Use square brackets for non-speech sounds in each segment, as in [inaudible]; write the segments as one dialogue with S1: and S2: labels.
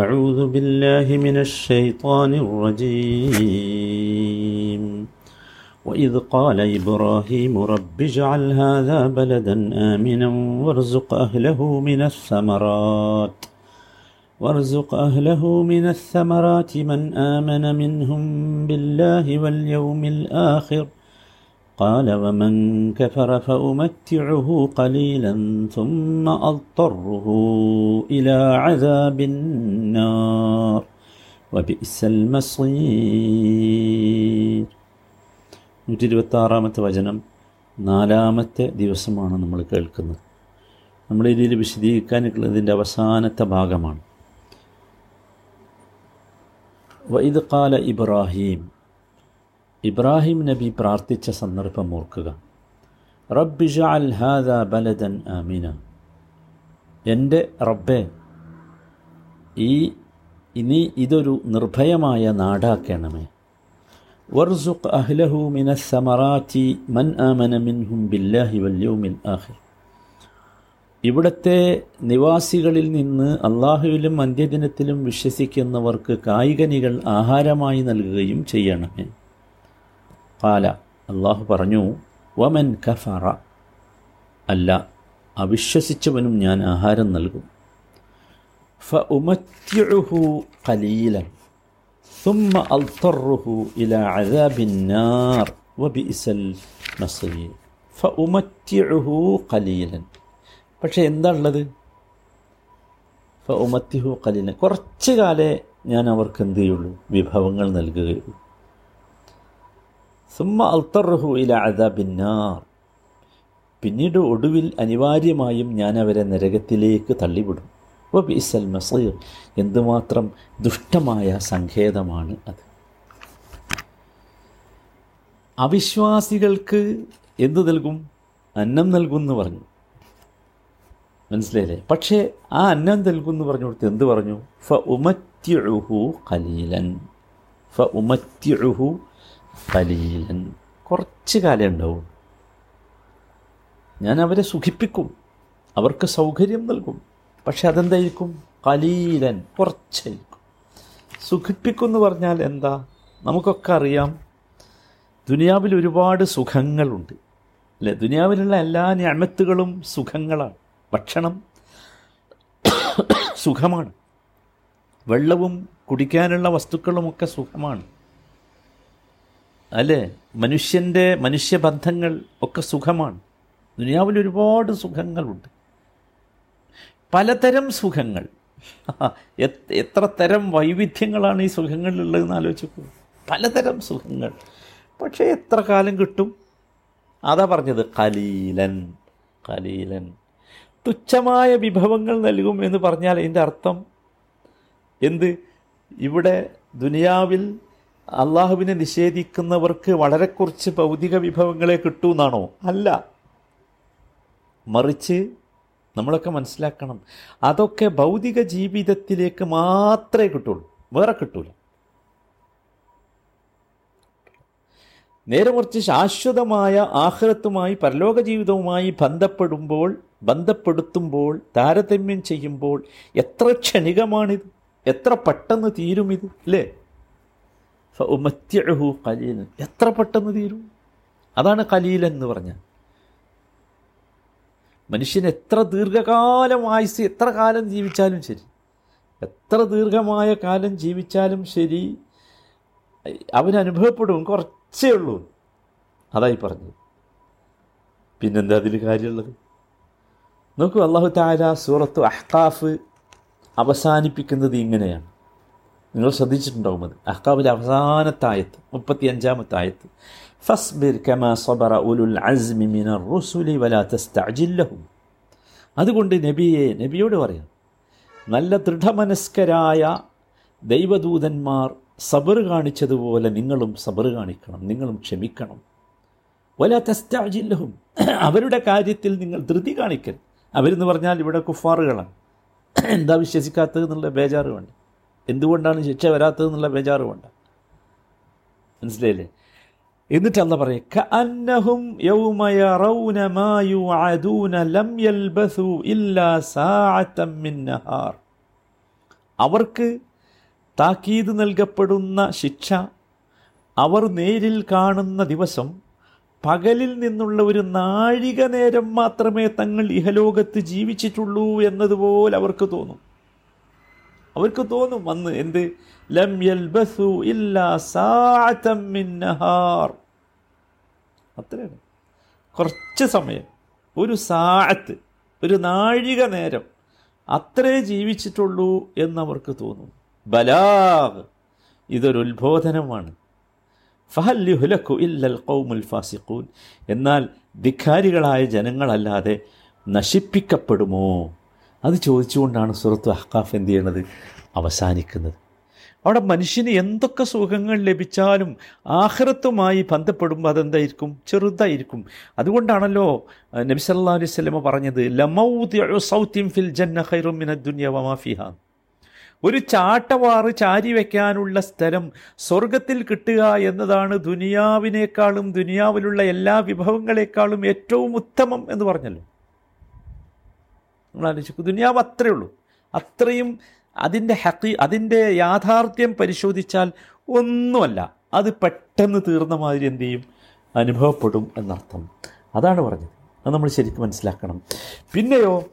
S1: أعوذ بالله من الشيطان الرجيم. وإذ قال إبراهيم رب اجعل هذا بلدا آمنا وارزق أهله من الثمرات. وارزق أهله من الثمرات من آمن منهم بالله واليوم الآخر. قال ومن كفر فأمتعه قليلا ثم أضطره إلى عذاب النار وبئس المصير നൂറ്റി ഇരുപത്തി ആറാമത്തെ വചനം നാലാമത്തെ ദിവസമാണ് നമ്മൾ കേൾക്കുന്നത് നമ്മൾ ഇതിൽ വിശദീകരിക്കാനുള്ളതിൻ്റെ അവസാനത്തെ ഭാഗമാണ് വൈദ് കാല ഇബ്രാഹിം ഇബ്രാഹിം നബി പ്രാർത്ഥിച്ച സന്ദർഭം ഓർക്കുക. റബ്ബിഷ അൽ ബലദൻ ആമിന. എന്റെ റബ്ബെ ഈ ഇനി ഇതൊരു നിർഭയമായ നാടാക്കണമേ. വർസുഖ് അഹ്ലഹു മിന സമറാറ്റി മൻ ആമന മിൻഹും ബില്ലാഹി വല്യു മിൻ ആഹ് ഇവിടുത്തെ നിവാസികളിൽ നിന്ന് അള്ളാഹുവിലും അന്ത്യദിനത്തിലും വിശ്വസിക്കുന്നവർക്ക് കായികനികൾ ആഹാരമായി നൽകുകയും ചെയ്യണമേ. കാല അള്ളാഹു പറഞ്ഞു വമൻ കഫറ അല്ല അവിശ്വസിച്ചവനും ഞാൻ ആഹാരം നൽകും ഫ ഉമത്യഹു കലീലൻ ثم أضطره إلى عذاب النار وبئس المصير فأمتعه قليلا പക്ഷേ എന്താ ഉള്ളത് ഫഉമത്തിഹു കലീല കുറച്ച് കാലേ ഞാൻ അവർക്ക് എന്ത് ചെയ്യുള്ളൂ വിഭവങ്ങൾ നൽകുകയുള്ളൂ സുമ്മ അൽത്തറുഹു ഇല അദാബിന്നാർ. പിന്നീട് ഒടുവിൽ അനിവാര്യമായും ഞാൻ അവരെ നരകത്തിലേക്ക് തള്ളിവിടും. വബീസൽ മസീർ. എന്തുമാത്രം ദുഷ്ടമായ സങ്കേതമാണ് അത്. അവിശ്വാസികൾക്ക് എന്തു നൽകും? അന്നം നൽകും എന്ന് പറഞ്ഞു. മനസ്സിലായില്ലേ? പക്ഷേ ആ അന്നം നൽകും എന്ന് പറഞ്ഞു കൊടുത്ത് എന്ത് പറഞ്ഞു? ഫ ഉമത്യഴുഹു കലീലൻ ഫ ഉമത്യഴുഹു കലീലൻ കുറച്ച് കാലം ഉണ്ടാവും. ഞാൻ അവരെ സുഖിപ്പിക്കും. അവർക്ക് സൗകര്യം നൽകും. പക്ഷെ അതെന്തായിരിക്കും? കലീലൻ കുറച്ചായിരിക്കും. സുഖിപ്പിക്കും എന്ന് പറഞ്ഞാൽ എന്താ? നമുക്കൊക്കെ അറിയാം ദുനിയാവിൽ ഒരുപാട് സുഖങ്ങളുണ്ട്. അല്ലേ? ദുനിയാവിലുള്ള എല്ലാ ഞാമത്തുകളും സുഖങ്ങളാണ്. ഭക്ഷണം സുഖമാണ്. വെള്ളവും കുടിക്കാനുള്ള വസ്തുക്കളുമൊക്കെ സുഖമാണ്. അല്ലേ? മനുഷ്യന്റെ മനുഷ്യബന്ധങ്ങൾ ഒക്കെ സുഖമാണ്. ദുനിയാവിൽ ഒരുപാട് സുഖങ്ങളുണ്ട്. പലതരം സുഖങ്ങൾ. [laughs] എത്ര തരം വൈവിധ്യങ്ങളാണ് ഈ സുഖങ്ങളിലുള്ളതെന്ന് ആലോചിച്ചു പലതരം സുഖങ്ങൾ. പക്ഷേ എത്ര കാലം കിട്ടും? അതാ പറഞ്ഞത് കലീലൻ കലീലൻ. തുച്ഛമായ വിഭവങ്ങൾ നൽകും എന്ന് പറഞ്ഞാൽ അതിന്റെ അർത്ഥം എന്ത്? ഇവിടെ ദുനിയാവിൽ അള്ളാഹുവിനെ നിഷേധിക്കുന്നവർക്ക് വളരെ കുറച്ച് ഭൗതിക വിഭവങ്ങളെ കിട്ടൂ അല്ല. മറിച്ച് നമ്മളൊക്കെ മനസ്സിലാക്കണം. അതൊക്കെ ഭൗതിക ജീവിതത്തിലേക്ക് മാത്രമേ കിട്ടുള്ളൂ. വേറെ കിട്ടൂല. നേരെ കുറച്ച് ശാശ്വതമായ ആഹ്ലത്തുമായി പരലോക ജീവിതവുമായി ബന്ധപ്പെടുമ്പോൾ ബന്ധപ്പെടുത്തുമ്പോൾ താരതമ്യം ചെയ്യുമ്പോൾ എത്ര ക്ഷണികമാണിത്? എത്ര പെട്ടെന്ന് തീരും ഇത് അല്ലേ? കലീലൻ എത്ര പെട്ടെന്ന് തീരും? അതാണ് കലീലൻ എന്ന് പറഞ്ഞാൽ മനുഷ്യൻ എത്ര ദീർഘകാലം ആയുസ് എത്ര കാലം ജീവിച്ചാലും ശരി. എത്ര ദീർഘമായ കാലം ജീവിച്ചാലും ശരി അവനനുഭവപ്പെടും കുറച്ചേ ഉള്ളൂ. അതായി പറഞ്ഞു പിന്നെന്താ അതിൽ കാര്യമുള്ളത്? നോക്കൂ അള്ളാഹു താര സൂറത്ത് അഹ്കാഫ് അവസാനിപ്പിക്കുന്നത് ഇങ്ങനെയാണ്. നിങ്ങൾ ശ്രദ്ധിച്ചിട്ടുണ്ടാവും അത്. അഹ്കാബിലെ അവസാനത്തായത്ത് മുപ്പത്തി അഞ്ചാമത്തായത്ത് ഫസ്ബിർ കമാ സബറ ഉലുൽ അസ്മി റുസുലി വലാ അതുകൊണ്ട് നബിയെ നബിയോട് പറയാം നല്ല ദൃഢമനസ്കരായ ദൈവദൂതന്മാർ സബർ കാണിച്ചതുപോലെ നിങ്ങളും സബർ കാണിക്കണം നിങ്ങളും ക്ഷമിക്കണം. വല തെസ്റ്റാജില്ലഹും അവരുടെ കാര്യത്തിൽ നിങ്ങൾ ധൃതി കാണിക്കൽ അവരെന്ന് പറഞ്ഞാൽ ഇവിടെ കുഫാറുകളാണ്. എന്താ വിശ്വസിക്കാത്തത് എന്നുള്ള ബേജാറ് വേണ്ട എന്തുകൊണ്ടാണ് ശിക്ഷ വരാത്തതെന്നുള്ള ബേജാറുമുണ്ട്. മനസ്സിലായില്ലേ? എന്നിട്ട് അല്ല പറയും കഅന്നഹും യൗമ യറൗന മാ യുഅദൂന ലം യൽബസു ഇല്ലാ സാഅത്തൻ മിൻ നഹാർ. അവർക്ക് താക്കീത് നൽകപ്പെടുന്ന ശിക്ഷ അവർ നേരിൽ കാണുന്ന ദിവസം പകലിൽ നിന്നുള്ള ഒരു നാഴിക നേരം മാത്രമേ തങ്ങൾ ഇഹലോകത്ത് ജീവിച്ചിട്ടുള്ളൂ എന്നതുപോലെ അവർക്ക് തോന്നും. അവർക്ക് തോന്നും വന്ന് എന്ത്? ലം അത്രയാണ്. കുറച്ച് സമയം ഒരു സാഴത്ത് ഒരു നാഴിക നേരം അത്രേ ജീവിച്ചിട്ടുള്ളൂ എന്നവർക്ക് തോന്നും. ബലാഗ് ഇതൊരു ഉത്ബോധനമാണ്. ഫാസിഖൂൻ. എന്നാൽ ധിഖാരികളായ ജനങ്ങളല്ലാതെ നശിപ്പിക്കപ്പെടുമോ? അത് ചോദിച്ചുകൊണ്ടാണ് സുഹൃത്ത് അഹ്കാഫ് എന്ത് ചെയ്യണത്? അവസാനിക്കുന്നത്. അവിടെ മനുഷ്യന് എന്തൊക്കെ സുഖങ്ങൾ ലഭിച്ചാലും ആഹ്റത്തുമായി ബന്ധപ്പെടുമ്പോൾ അതെന്തായിരിക്കും? ചെറുതായിരിക്കും. അതുകൊണ്ടാണല്ലോ അഹ് നബി സല്ലല്ലാഹു അലൈഹി സ്വലമ പറഞ്ഞത് സൗത്തിൻ ഫിൽ ജന്ന ഖൈറും ഒരു ചാട്ടവാറ് ചാരി വയ്ക്കാനുള്ള സ്ഥലം സ്വർഗത്തിൽ കിട്ടുക എന്നതാണ് ദുനിയാവിനേക്കാളും ദുനിയാവിലുള്ള എല്ലാ വിഭവങ്ങളെക്കാളും ഏറ്റവും ഉത്തമം എന്ന് പറഞ്ഞല്ലോ. നിങ്ങൾ ആലോചിക്കും ദുനിയാവ് അത്രയേ ഉള്ളൂ. അത്രയും അതിന്റെ ഹക്കി അതിന്റെ യാഥാർത്ഥ്യം പരിശോധിച്ചാൽ ഒന്നുമല്ല. അത് പെട്ടെന്ന് തീർന്ന മാതിരി എന്തു ചെയ്യും? അനുഭവപ്പെടും എന്നർത്ഥം. അതാണ് പറഞ്ഞത്. അത് നമ്മൾ ശരിക്കും മനസ്സിലാക്കണം. പിന്നെയോ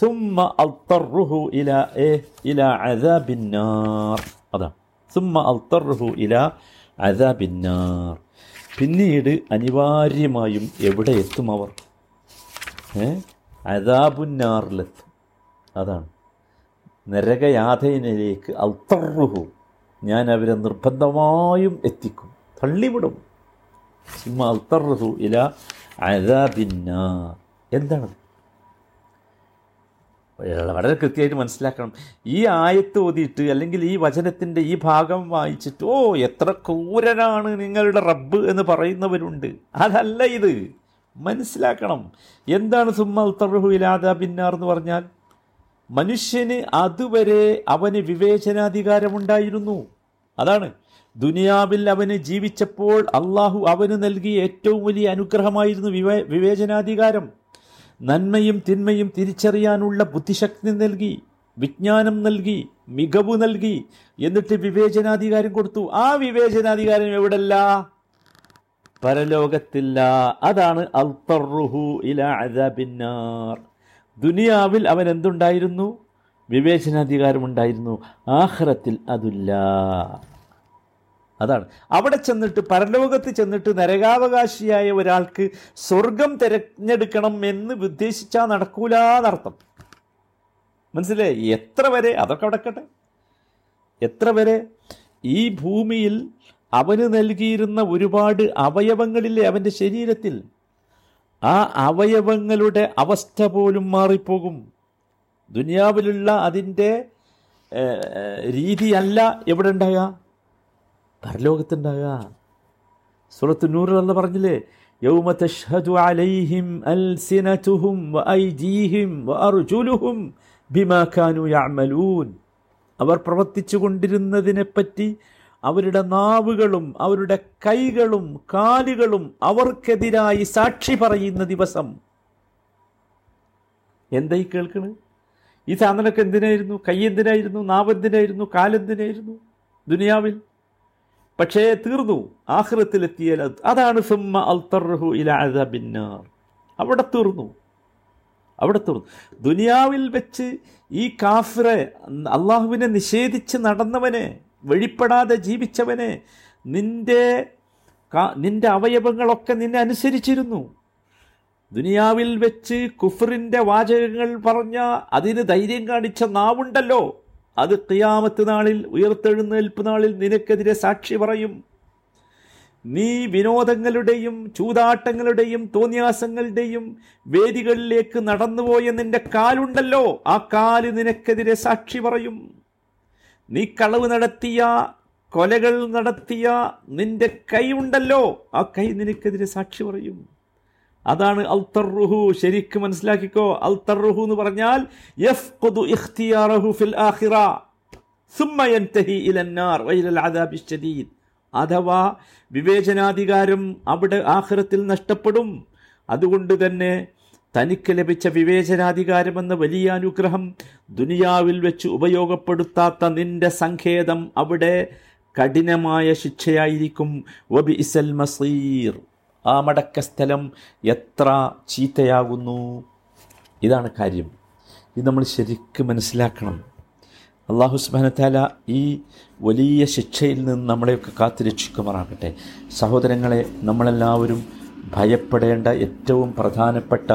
S1: സുമ്മ അൽത്തറുഹു ഇല എ ഇല അദബിന്നാർ. അതാണ് സുമ്മ അൽത്തറുഹു ഇല അദബിന്നാർ. പിന്നീട് അനിവാര്യമായും എവിടെ എത്തും അവർ? ഏഹ് അതാബുന്നാറിലെത്തും അതാണ്. നരകയാതയിലേക്ക് അൽത്തറുഹു ഞാൻ അവരെ നിർബന്ധമായും എത്തിക്കും. തള്ളിവിടും. സിംഹ അൽത്തറുഹു ഇല അദാബിന്നാർ. എന്താണ്? വളരെ കൃത്യമായിട്ട് മനസ്സിലാക്കണം. ഈ ആയത്ത് ഓതിയിട്ട് അല്ലെങ്കിൽ ഈ വചനത്തിന്റെ ഈ ഭാഗം വായിച്ചിട്ട് ഓ എത്ര ക്രൂരനാണ് നിങ്ങളുടെ റബ്ബ് എന്ന് പറയുന്നവരുണ്ട്. അതല്ല ഇത്. മനസ്സിലാക്കണം. എന്താണ് സുമ്മൽ അൽത്തറുഹു ഇലാദ പിന്നാർ എന്ന് പറഞ്ഞാൽ മനുഷ്യന് അതുവരെ അവന് വിവേചനാധികാരമുണ്ടായിരുന്നു. അതാണ്. ദുനിയാവിൽ അവന് ജീവിച്ചപ്പോൾ അള്ളാഹു അവന് നൽകിയ ഏറ്റവും വലിയ അനുഗ്രഹമായിരുന്നു വിവേ വിവേചനാധികാരം. നന്മയും തിന്മയും തിരിച്ചറിയാനുള്ള ബുദ്ധിശക്തി നൽകി വിജ്ഞാനം നൽകി മികവ് നൽകി എന്നിട്ട് വിവേചനാധികാരം കൊടുത്തു. ആ വിവേചനാധികാരം എവിടല്ല? പരലോകത്തില്ല. അതാണ് ദുനിയാവിൽ അവൻ എന്തുണ്ടായിരുന്നു? വിവേചനാധികാരമുണ്ടായിരുന്നു. ആഹ്റത്തിൽ അതില്ല. അതാണ്. അവിടെ ചെന്നിട്ട് പരലോകത്ത് ചെന്നിട്ട് നരകാവകാശിയായ ഒരാൾക്ക് സ്വർഗം തിരഞ്ഞെടുക്കണം എന്ന് ഉദ്ദേശിച്ചാൽ നടക്കൂല എന്നർത്ഥം. മനസ്സിലായി എത്ര വരെ? അതൊക്കെ അടക്കട്ടെ. എത്ര വരെ? ഈ ഭൂമിയിൽ അവന് നൽകിയിരുന്ന ഒരുപാട് അവയവങ്ങളില്ലേ അവന്റെ ശരീരത്തിൽ? ആ അവയവങ്ങളുടെ അവസ്ഥ പോലും മാറിപ്പോകും. ദുനിയാവിലുള്ള അതിന്റെ രീതിയല്ല എവിടെ ഉണ്ടാകുക പരലോകത്തുണ്ടാകുക സുറത്ത് നൂറിലല്ല പറഞ്ഞില്ലേ യൗമ അവർ പ്രവർത്തിച്ചു കൊണ്ടിരുന്നതിനെപ്പറ്റി അവരുടെ നാവുകളും അവരുടെ കൈകളും കാലുകളും അവർക്കെതിരായി സാക്ഷി പറയുന്ന ദിവസം. എന്തായി കേൾക്കണ്? ഈ സാധനമൊക്കെ എന്തിനായിരുന്നു? കൈ എന്തിനായിരുന്നു? നാവ് എന്തിനായിരുന്നു? കാലെന്തിനായിരുന്നു ദുനിയാവിൽ. പക്ഷേ തീർന്നു. ആഹ്റത്തിലെത്തിയാൽ അതാണ് സുമ്മ അൽത്തർഹു ഇല അദബിന്നാർ. അവിടെ തീർന്നു. അവിടെ തീർന്നു. ദുനിയാവിൽ വെച്ച് ഈ കാഫിറെ അള്ളാഹുവിനെ നിഷേധിച്ച് നടന്നവനെ വെളിപ്പെടാതെ ജീവിച്ചവനെ നിന്റെ നിന്റെ അവയവങ്ങളൊക്കെ നിന്നെ അനുസരിച്ചിരുന്നു. ദുനിയാവിൽ വെച്ച് കുഫറിന്റെ വാചകങ്ങൾ പറഞ്ഞ അതിന് ധൈര്യം കാണിച്ച നാവുണ്ടല്ലോ. അത് കിയാമത്ത് നാളിൽ ഉയർത്തെഴുന്നേൽപ്പ് നാളിൽ നിനക്കെതിരെ സാക്ഷി പറയും. നീ വിനോദങ്ങളുടെയും ചൂതാട്ടങ്ങളുടെയും തോന്നിയാസങ്ങളുടെയും വേദികളിലേക്ക് നടന്നുപോയ നിന്റെ കാലുണ്ടല്ലോ. ആ കാൽ നിനക്കെതിരെ സാക്ഷി പറയും. നീ കളവ് നടത്തിയ കൊലകൾ നടത്തിയ നിന്റെ കൈ ഉണ്ടല്ലോ ആ കൈ നിനക്കെതിരെ സാക്ഷി പറയും. അതാണ് അൽ തർഹു ശരിക്ക് മനസ്സിലാക്കിക്കോ. അൽ എന്ന് പറഞ്ഞാൽ ഫിൽ ആഖിറ. അഥവാ വിവേചനാധികാരം അവിടെ ആഹ്റത്തിൽ നഷ്ടപ്പെടും. അതുകൊണ്ട് തന്നെ തനിക്ക് ലഭിച്ച വിവേചനാധികാരമെന്ന വലിയ അനുഗ്രഹം ദുനിയാവിൽ വെച്ച് ഉപയോഗപ്പെടുത്താത്ത നിന്റെ സങ്കേതം അവിടെ കഠിനമായ ശിക്ഷയായിരിക്കും. വബി ഇസൽ മസീർ. ആ മടക്ക സ്ഥലം എത്ര ചീത്തയാകുന്നു? ഇതാണ് കാര്യം. ഇത് നമ്മൾ ശരിക്കും മനസ്സിലാക്കണം. അള്ളാഹു സുബാനത്താല ഈ വലിയ ശിക്ഷയിൽ നിന്ന് നമ്മളെയൊക്കെ കാത്തു രക്ഷിക്കുമാറാകട്ടെ സഹോദരങ്ങളെ നമ്മളെല്ലാവരും ഭയപ്പെടേണ്ട ഏറ്റവും പ്രധാനപ്പെട്ട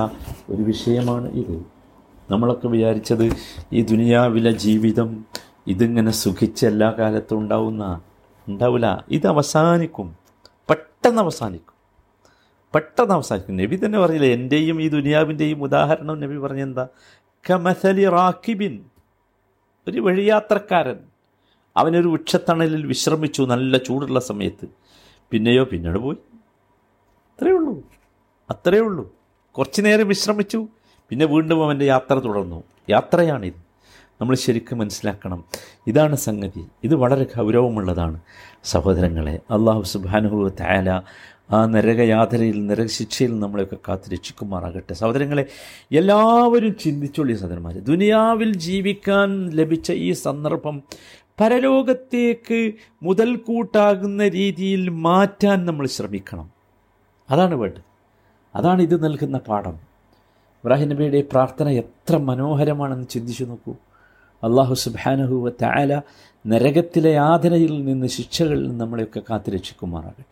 S1: ഒരു വിഷയമാണ് ഇത്. നമ്മളൊക്കെ വിചാരിച്ചത് ഈ ദുനിയാവിലെ ജീവിതം ഇതിങ്ങനെ സുഖിച്ച് എല്ലാ കാലത്തും ഉണ്ടാവുന്ന ഉണ്ടാവില്ല. ഇത് അവസാനിക്കും. പെട്ടെന്ന് അവസാനിക്കും. പെട്ടെന്ന് അവസാനിക്കും. നബി തന്നെ പറഞ്ഞില്ലേ എന്റെയും ഈ ദുനിയാവിന്റെയും ഉദാഹരണം നബി പറഞ്ഞെന്താ? കമസലി റാക്കിബിൻ. ഒരു വഴിയാത്രക്കാരൻ. അവനൊരു വൃക്ഷത്തണലിൽ വിശ്രമിച്ചു നല്ല ചൂടുള്ള സമയത്ത്. പിന്നെയോ പിന്നീട് പോയി. അത്രയേ ഉള്ളൂ. അത്രേ ഉള്ളൂ. കുറച്ച് നേരം വിശ്രമിച്ചു. പിന്നെ വീണ്ടും അവന്റെ യാത്ര തുടർന്നു. യാത്രയാണിത്. നമ്മൾ ശരിക്കും മനസ്സിലാക്കണം. ഇതാണ് സംഗതി. ഇത് വളരെ ഗൗരവമുള്ളതാണ്. സഹോദരങ്ങളെ അള്ളാഹു സുബാനുഹു തായാല ആ നരകയാതനയിൽ നരകശിക്ഷയിൽ നമ്മളെയൊക്കെ കാത്തു രക്ഷിക്കുമാറാകട്ടെ. സഹോദരങ്ങളെ എല്ലാവരും ചിന്തിച്ചോളി സഹോദരന്മാർ ദുനിയാവിൽ ജീവിക്കാൻ ലഭിച്ച ഈ സന്ദർഭം പരലോകത്തേക്ക് മുതൽക്കൂട്ടാകുന്ന രീതിയിൽ മാറ്റാൻ നമ്മൾ ശ്രമിക്കണം. അതാണ് വേണ്ടത്. അതാണ് ഇത് നൽകുന്ന പാഠം. ഇബ്രാഹിം നബിയുടെ പ്രാർത്ഥന എത്ര മനോഹരമാണെന്ന് ചിന്തിച്ചു നോക്കൂ. അള്ളാഹു സുബാനഹുവ താല നരകത്തിലെ യാതനയിൽ നിന്ന് ശിക്ഷകളിൽ നിന്ന് നമ്മളെയൊക്കെ കാത്തുരക്ഷിക്കുമാറാകട്ടെ.